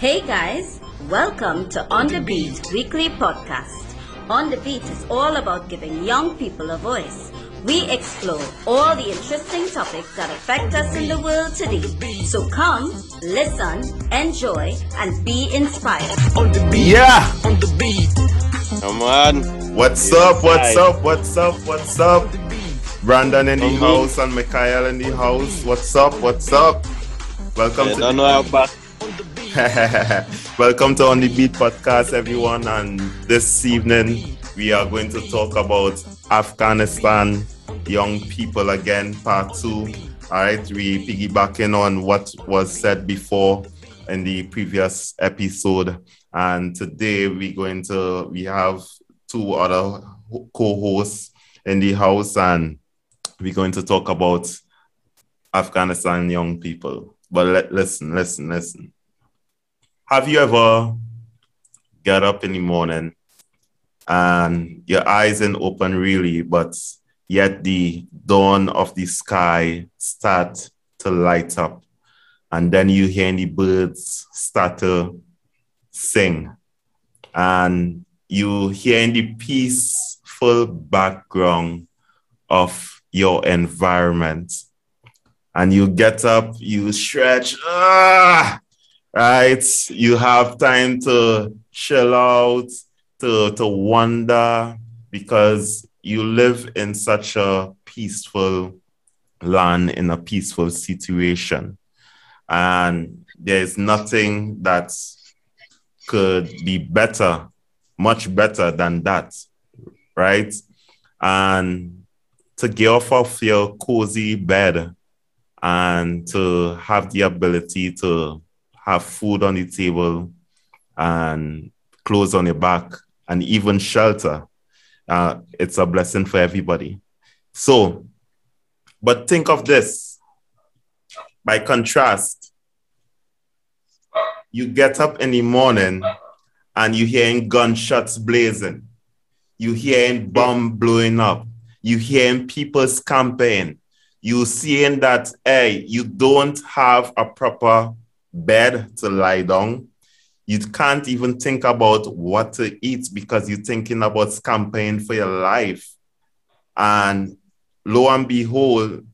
Hey guys, welcome to On the Beat weekly podcast. On the Beat is all about giving young people a voice. We explore all the interesting topics that affect us in the world today. So come, listen, enjoy, and be inspired. On the beat. Yeah. On the beat. Come on. What's Yes, up? What's hi. up? What's up? What's up? Brandon in the Mhm. house and Mikhail in the house. What's up? What's up? Welcome I to don't know how back. Welcome to On the Beat podcast, everyone. And this evening, we are going to talk about Afghanistan, young people again, part two. All right, we piggybacking on what was said before in the previous episode. And today, we're going to, we have two other co hosts in the house, and we're going to talk about Afghanistan young people. But let, listen, listen, listen. Have you ever get up in the morning and your eyes ain't open really, but yet the dawn of the sky start to light up, and then you hear the birds start to sing, and you hear the peaceful background of your environment, and you get up, you stretch, ah, right? You have time to chill out, to, to wonder, because you live in such a peaceful land, in a peaceful situation. And there's nothing that could be better, much better than that, right? And to get off of your cozy bed and to have the ability to have food on the table and clothes on your back and even shelter. Uh, it's a blessing for everybody. So, but think of this. By contrast, you get up in the morning and you hearing gunshots blazing. You hearing bomb blowing up. You hearing people scampering. You seeing that, hey, you don't have a proper bed to lie down. You can't even think about what to eat because you're thinking about scampering for your life. And lo and behold,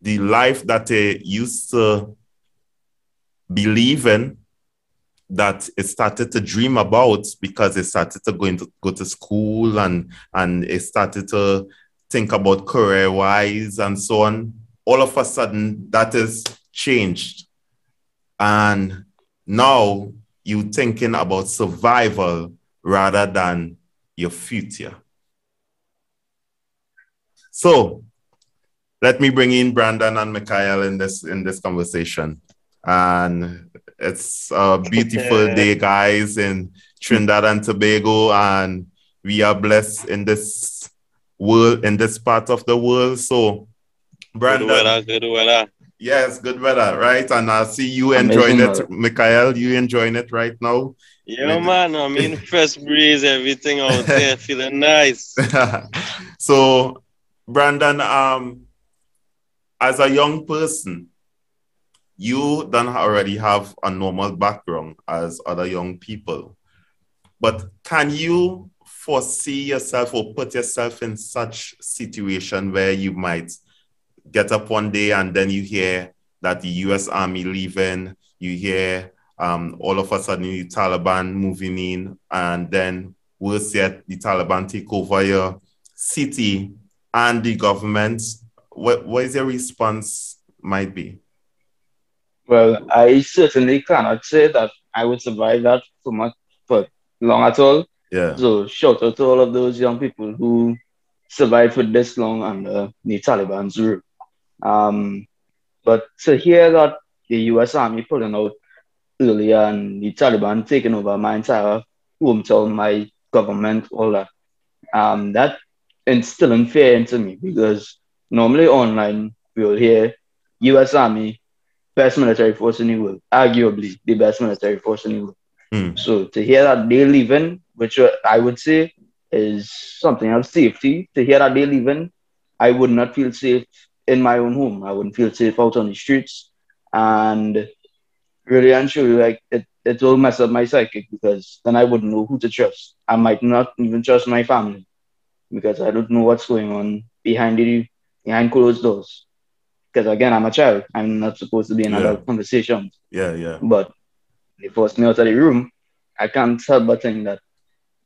the life that they used to believe in, that it started to dream about because it started to go into go to school and and it started to think about career wise and so on. All of a sudden, that is changed. And now you're thinking about survival rather than your future. So let me bring in Brandon and Mikhail in this in this conversation. And it's a beautiful day, guys, in Trinidad and Tobago, and we are blessed in this world, in this part of the world. So, Good Brandon, weather, good weather. Yes, good weather, right? And I see you enjoying Amazing it, Mikhail. You enjoying it right now? Yeah, man. I mean, fresh breeze, everything out there, feeling nice. so, Brandon, um, as a young person, you don't already have a normal background as other young people. But can you foresee yourself or put yourself in such situation where you might get up one day and then you hear that the US Army leaving, you hear um, all of a sudden the Taliban moving in, and then worse yet, the Taliban take over your city and the government. What, what is your response might be? Well, I certainly cannot say that I would survive that for much for long at all. Yeah. So shout out to all of those young people who survived for this long under the Taliban's rule. Um, but to hear that the US Army pulling out earlier and the Taliban taking over my entire hometown, my government, all that, um, that instilling fear into me because normally online we'll hear US Army, best military force in the world, arguably the best military force in the world. Hmm. So to hear that they're leaving, which I would say is something of safety, to hear that they're leaving, I would not feel safe in my own home. I wouldn't feel safe out on the streets. And really and truly, like it, it will mess up my psychic because then I wouldn't know who to trust. I might not even trust my family because I don't know what's going on behind the behind closed doors. Because again, I'm a child. I'm not supposed to be in Yeah. adult conversations. Yeah, yeah. But they forced me out of the room. I can't help but think that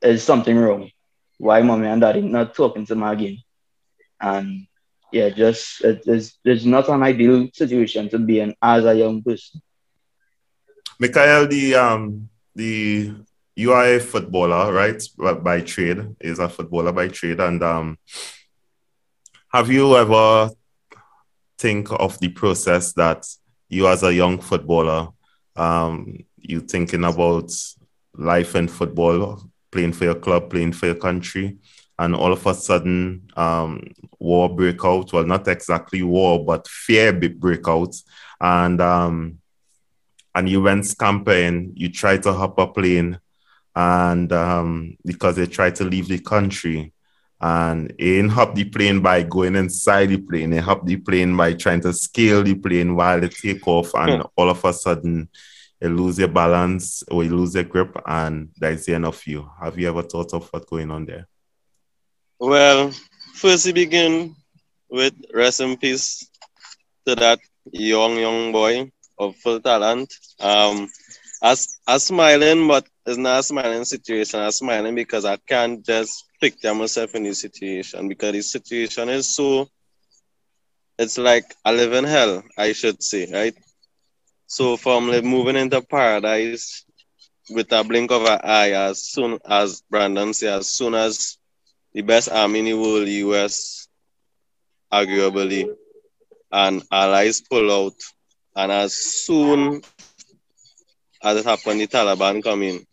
there's something wrong. Why mommy and daddy not talking to me again? And yeah, just it is it's not an ideal situation to be in as a young person. Mikhail, the um the you are a footballer, right? By- By trade, is a footballer by trade, and um, have you ever think of the process that you as a young footballer, um, you thinking about life in football, playing for your club, playing for your country, and all of a sudden, um, war break out. Well, not exactly war, but fear break out, and um, and you went scampering, you tried to hop a plane, and um, because they tried to leave the country, and didn't hop the plane by going inside the plane, he hop the plane by trying to scale the plane while it take off, and Hmm. all of a sudden, you lose your balance or you lose your grip, and that's the end of you. Have you ever thought of what's going on there? Well, first we begin with rest in peace to that young young boy of full talent. Um, as I smiling, but it's not a smiling situation. I'm smiling because I can't just picture myself in this situation because this situation is so. It's like I live in hell, I should say, right? So from like moving into paradise with a blink of an eye, as soon as Brandon said, as soon as the best army in the world, US, arguably, and allies pull out. And as soon as it happened, the Taliban come in.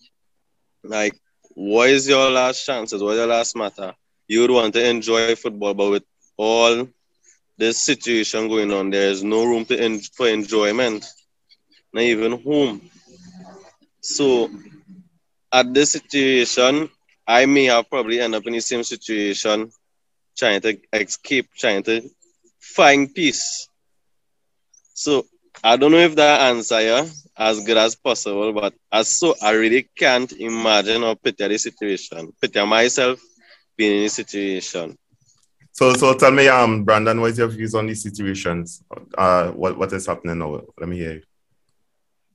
Like, what is your last chances? What is your last matter? You would want to enjoy football, but with all this situation going on, there is no room to en- for enjoyment, not even home. So, at this situation, I may have probably end up in the same situation, trying to escape, trying to find peace. So I don't know if that answer yeah, as good as possible, but as so I really can't imagine or picture the situation, picture myself being in this situation. So, so tell me, um, Brandon, what is your views on these situations? Uh, what what is happening now? Let me hear you.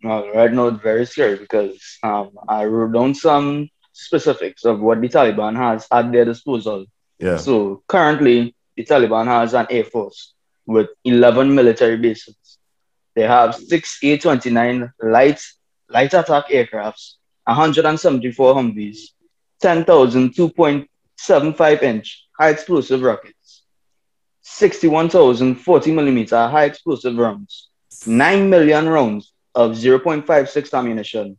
Well, right now it's very scary because um, I wrote down some specifics of what the Taliban has at their disposal. Yeah. So currently, the Taliban has an air force with 11 military bases. They have six A-29 light light attack aircrafts, 174 Humvees, 10,000 2.75 inch high explosive rockets, 61,000 40 millimeter high explosive rounds, 9 million rounds of 0.56 ammunition,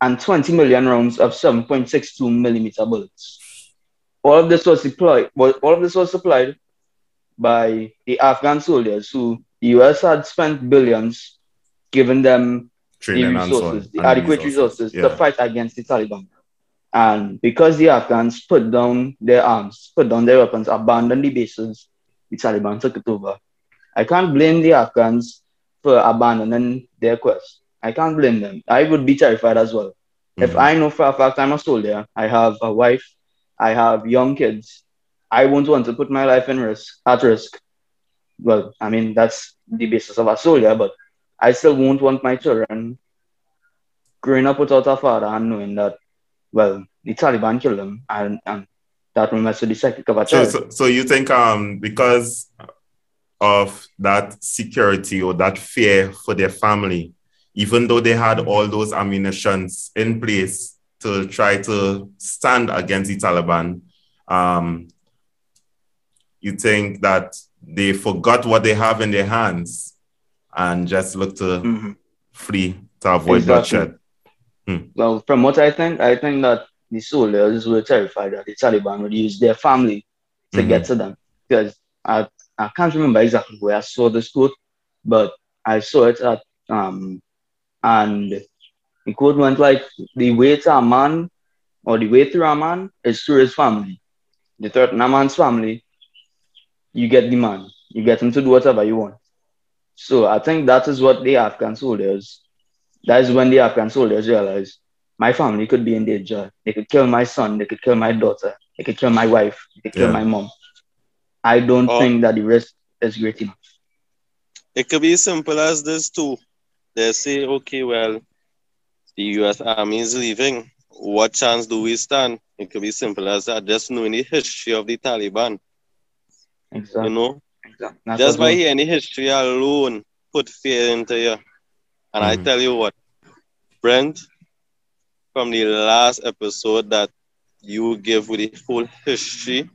and 20 million rounds of 7.62 millimeter bullets. All of this was deployed. well, All of this was supplied by the Afghan soldiers who the US had spent billions giving them the Training and so on, resources, the adequate resources Yeah. to fight against the Taliban. And because the Afghans put down their arms, put down their weapons, abandoned the bases, the Taliban took it over. I can't blame the Afghans for abandoning their quest. I can't blame them. I would be terrified as well. If Mhm. I know for a fact I'm a soldier, I have a wife, I have young kids, I won't want to put my life in risk at risk. Well, I mean that's the basis of a soldier, but I still won't want my children growing up without a father and knowing that well, the Taliban killed them and, and that will mess with the psychic of a So, so, so you think um because of that security or that fear for their family, even though they had all those ammunitions in place to try to stand against the Taliban, um, you think that they forgot what they have in their hands and just look to Mhm. flee to avoid Exactly. bloodshed. Well, from what I think, I think that the soldiers were terrified that the Taliban would use their family to Mhm. get to them. Because I, I can't remember exactly where I saw this quote, but I saw it at um and the quote went like the way to a man or the way through a man is through his family. The threaten a man's family, you get the man. You get him to do whatever you want. So I think that is what the Afghan soldiers that is when the Afghan soldiers realized my family could be in danger. They could kill my son, they could kill my daughter, they could kill my wife, they could kill Yeah. my mom. I don't Oh. think that the risk is great enough. It could be as simple as this too. They say, okay, well, the US Army is leaving. What chance do we stand? It could be simple as that. Just knowing the history of the Taliban, Exactly. you know, exactly. Just by hearing the history alone, put fear into you. And I Mhm. tell you what, Brent, from the last episode that you gave with the whole history,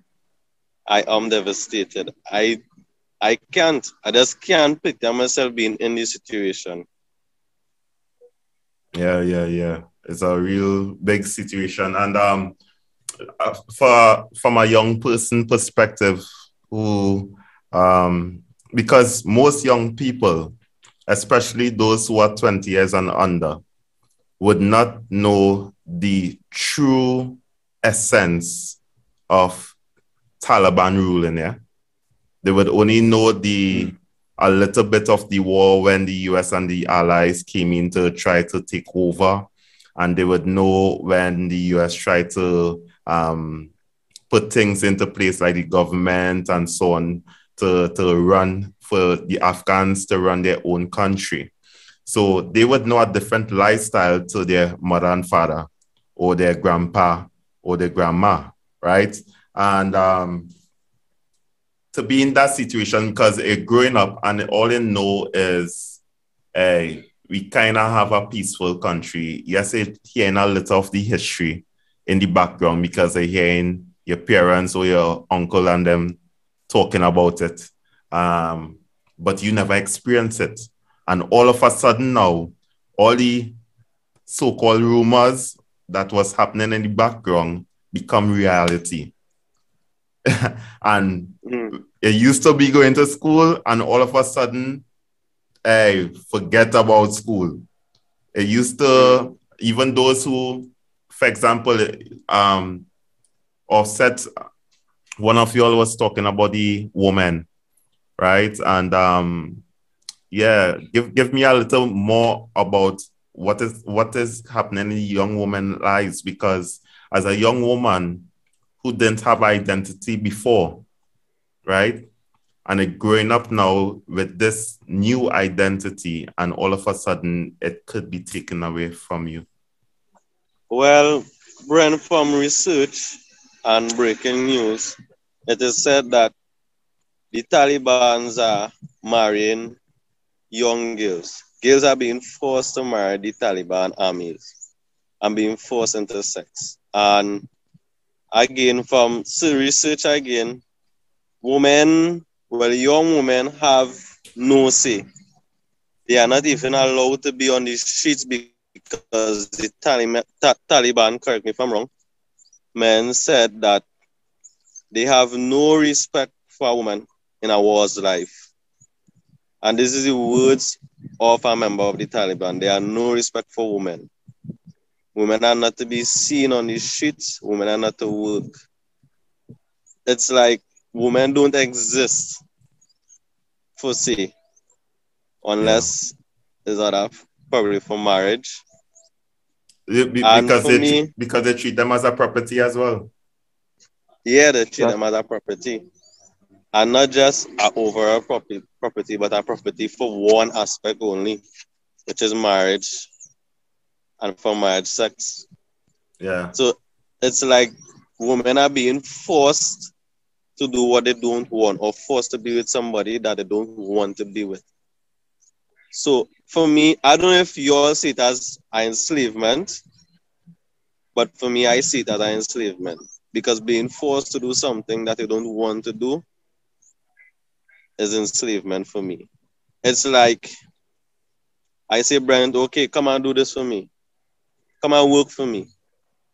I am devastated. I I can't. I just can't picture myself being in this situation. Yeah, yeah, yeah. It's a real big situation, and um, uh, for from a young person perspective, who um, because most young people, especially those who are twenty years and under, would not know the true essence of Taliban ruling. Yeah, they would only know the a little bit of the war when the US and the allies came in to try to take over. And they would know when the US tried to um, put things into place like the government and so on to, to run for the Afghans to run their own country. So they would know a different lifestyle to their mother and father or their grandpa or their grandma, right? And um, to be in that situation because uh, growing up and all you know is uh, we kind of have a peaceful country. Yes, it hearing a little of the history in the background because they're hearing your parents or your uncle and them talking about it. Um, but you never experience it. And all of a sudden now, all the so-called rumors that was happening in the background become reality. and Mm. it used to be going to school and all of a sudden hey forget about school it used to even those who for example um offset one of y'all was talking about the woman right and um yeah give give me a little more about what is what is happening in young woman lives because as a young woman who didn't have identity before right? And it growing up now with this new identity, and all of a sudden it could be taken away from you. Well, Brent, from research and breaking news, it is said that the Taliban's are marrying young girls. Girls are being forced to marry the Taliban armies and being forced into sex. And again, from research again, women, well, young women have no say. They are not even allowed to be on the streets because the Taliban, Ta- Taliban, correct me if I'm wrong, men said that they have no respect for a woman in a war's life. And this is the words of a member of the Taliban. They are no respect for women. Women are not to be seen on the streets. Women are not to work. It's like women don't exist for say, unless it's other probably for marriage. Be- Because they, me- because they treat them as a property as well. Yeah, they treat Yeah. them as a property. And not just a overall property, property, but a property for one aspect only, which is marriage and for marriage sex. Yeah. So it's like women are being forced to do what they don't want or forced to be with somebody that they don't want to be with. So for me, I don't know if you all see it as enslavement, but for me, I see it as enslavement because being forced to do something that you don't want to do is enslavement for me. It's like I say, Brent, okay, come and do this for me. Come and work for me.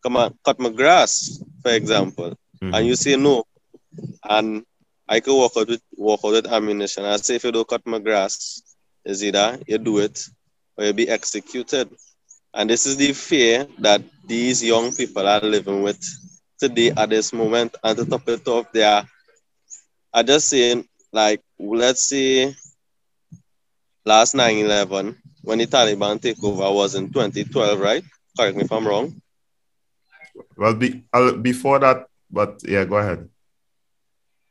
Come and cut my grass, for example. Mhm. And you say no. And I could walk out with walk out with ammunition. I say if you don't cut my grass, is either you do it or you'll be executed. And this is the fear that these young people are living with today at this moment. And to top it off, they are I just saying, like, let's say last 9 11, when the Taliban take over was in 2012, right? Correct me if I'm wrong. Well, be, uh, before that, but yeah, go ahead.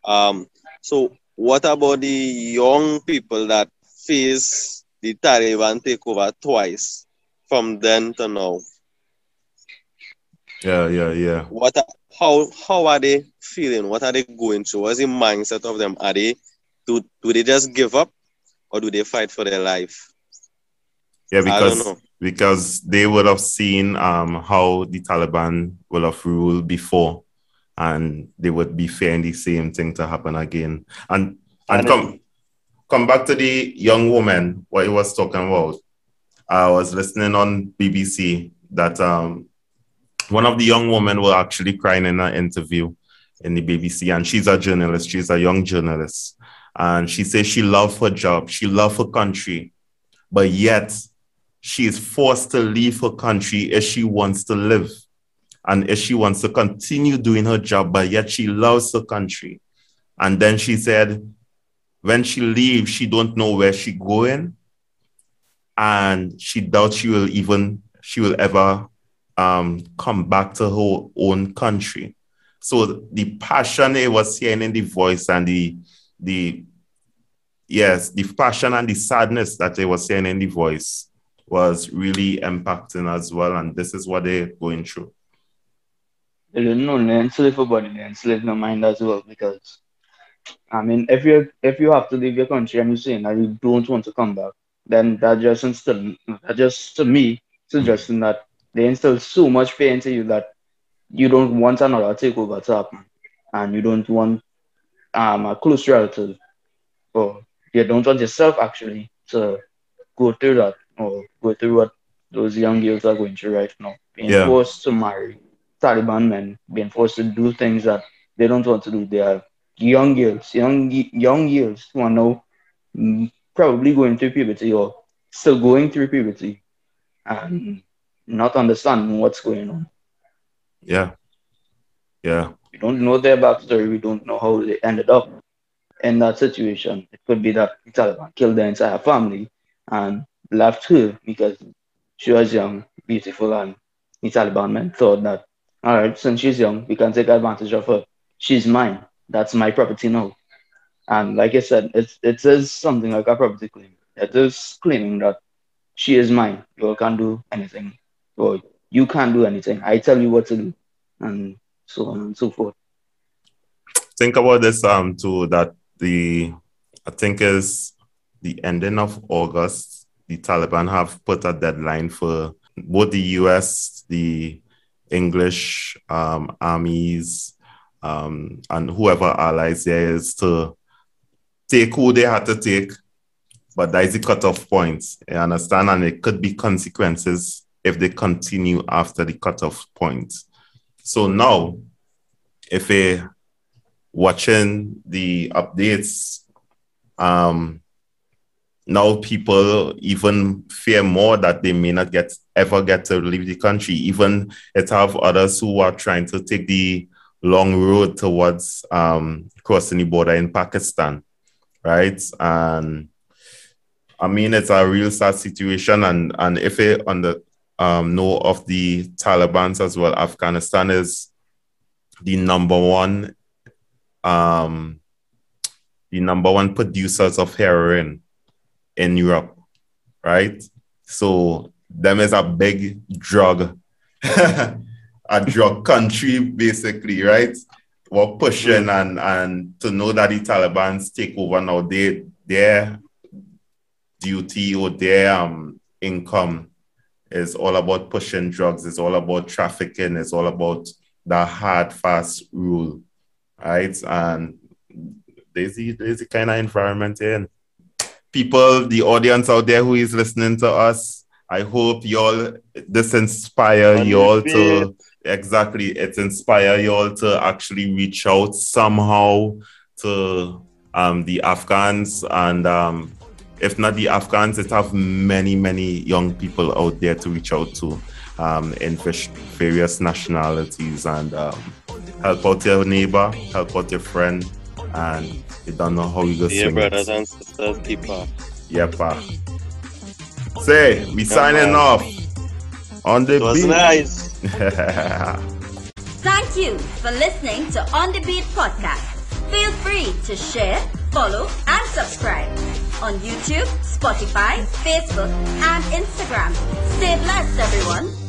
Um, so what about the young people that face the Taliban takeover twice from then to now? Yeah, yeah, yeah. What? How? How are they feeling? What are they going through? What's the mindset of them? Are they do do they just give up, or do they fight for their life? Yeah, because because they would have seen um, how the Taliban will have ruled before, and they would be fearing the same thing to happen again. And and come come back to the young woman what he was talking about. I was listening on BBC that um, one of the young women were actually crying in an interview in the BBC, and she's a journalist. She's a young journalist, and she says she loved her job, she loved her country, but yet she is forced to leave her country if she wants to live and if she wants to continue doing her job, but yet she loves her country. And then she said, when she leaves, she don't know where she going, and she doubts she will even she will ever um, come back to her own country. So the passion it was hearing in the voice and the the yes, the passion and the sadness that they was saying in the voice was really impacting as well. And this is what they're going through. They don't only enslave your body, they enslave your mind as well. Because I mean if you if you have to leave your country and you're saying that you don't want to come back, then that just instill that just to me suggesting that they instill so much fear into you that you don't want another takeover to happen. And you don't want um, a close relative or you don't want yourself actually to go through that or go through what those young girls are going through right now. Being Yeah. forced to marry Taliban men, being forced to do things that they don't want to do. They are young girls, young young girls who are now mm, probably going through puberty or still going through puberty and not understanding what's going on. Yeah. Yeah. We don't know their backstory. We don't know how they ended up in that situation. It could be that the Taliban killed their entire family and left her because she was young, beautiful, and the Taliban men thought that, all right, since she's young, we can take advantage of her. She's mine. That's my property now. And like I said, it, it says something like a property claim. It is claiming that she is mine. You can't do anything. Or you can't do anything. I tell you what to do. And so on and so forth. think about this um too that the I think is the ending of August, the Taliban have put a deadline for both the US, the English um, armies, um, and whoever allies there is to take who they had to take, but that is the cutoff point. You understand? And it could be consequences if they continue after the cutoff point. So now, if a watching the updates, um, now people even fear more that they may not get ever get to leave the country. Even it have others who are trying to take the long road towards um, crossing the border in Pakistan, right? And I mean, it's a real sad situation. And and if it on the um, know of the Taliban as well, Afghanistan is the number one um, the number one producers of heroin in Europe, right? So them is a big drug, a drug country basically, right? We're pushing and and to know that the Taliban's take over now, they their duty or their um, income is all about pushing drugs, it's all about trafficking, it's all about the hard, fast rule right? And there's the, there's the kind of environment in. People, the audience out there who is listening to us, I hope y'all this inspire y'all to exactly it inspire y'all to actually reach out somehow to um, the Afghans. And um, if not the Afghans, it have many many young people out there to reach out to um, in various nationalities. And um, help out your neighbor, help out your friend, and you don't know how you go Dear swing brothers it. and sisters, keep up. Yep. uh, Say, we signing man. off on the It was beat. nice. Thank you for listening to On the Beat podcast. Feel free to share, follow, and subscribe on YouTube, Spotify, Facebook, and Instagram. Stay blessed, everyone.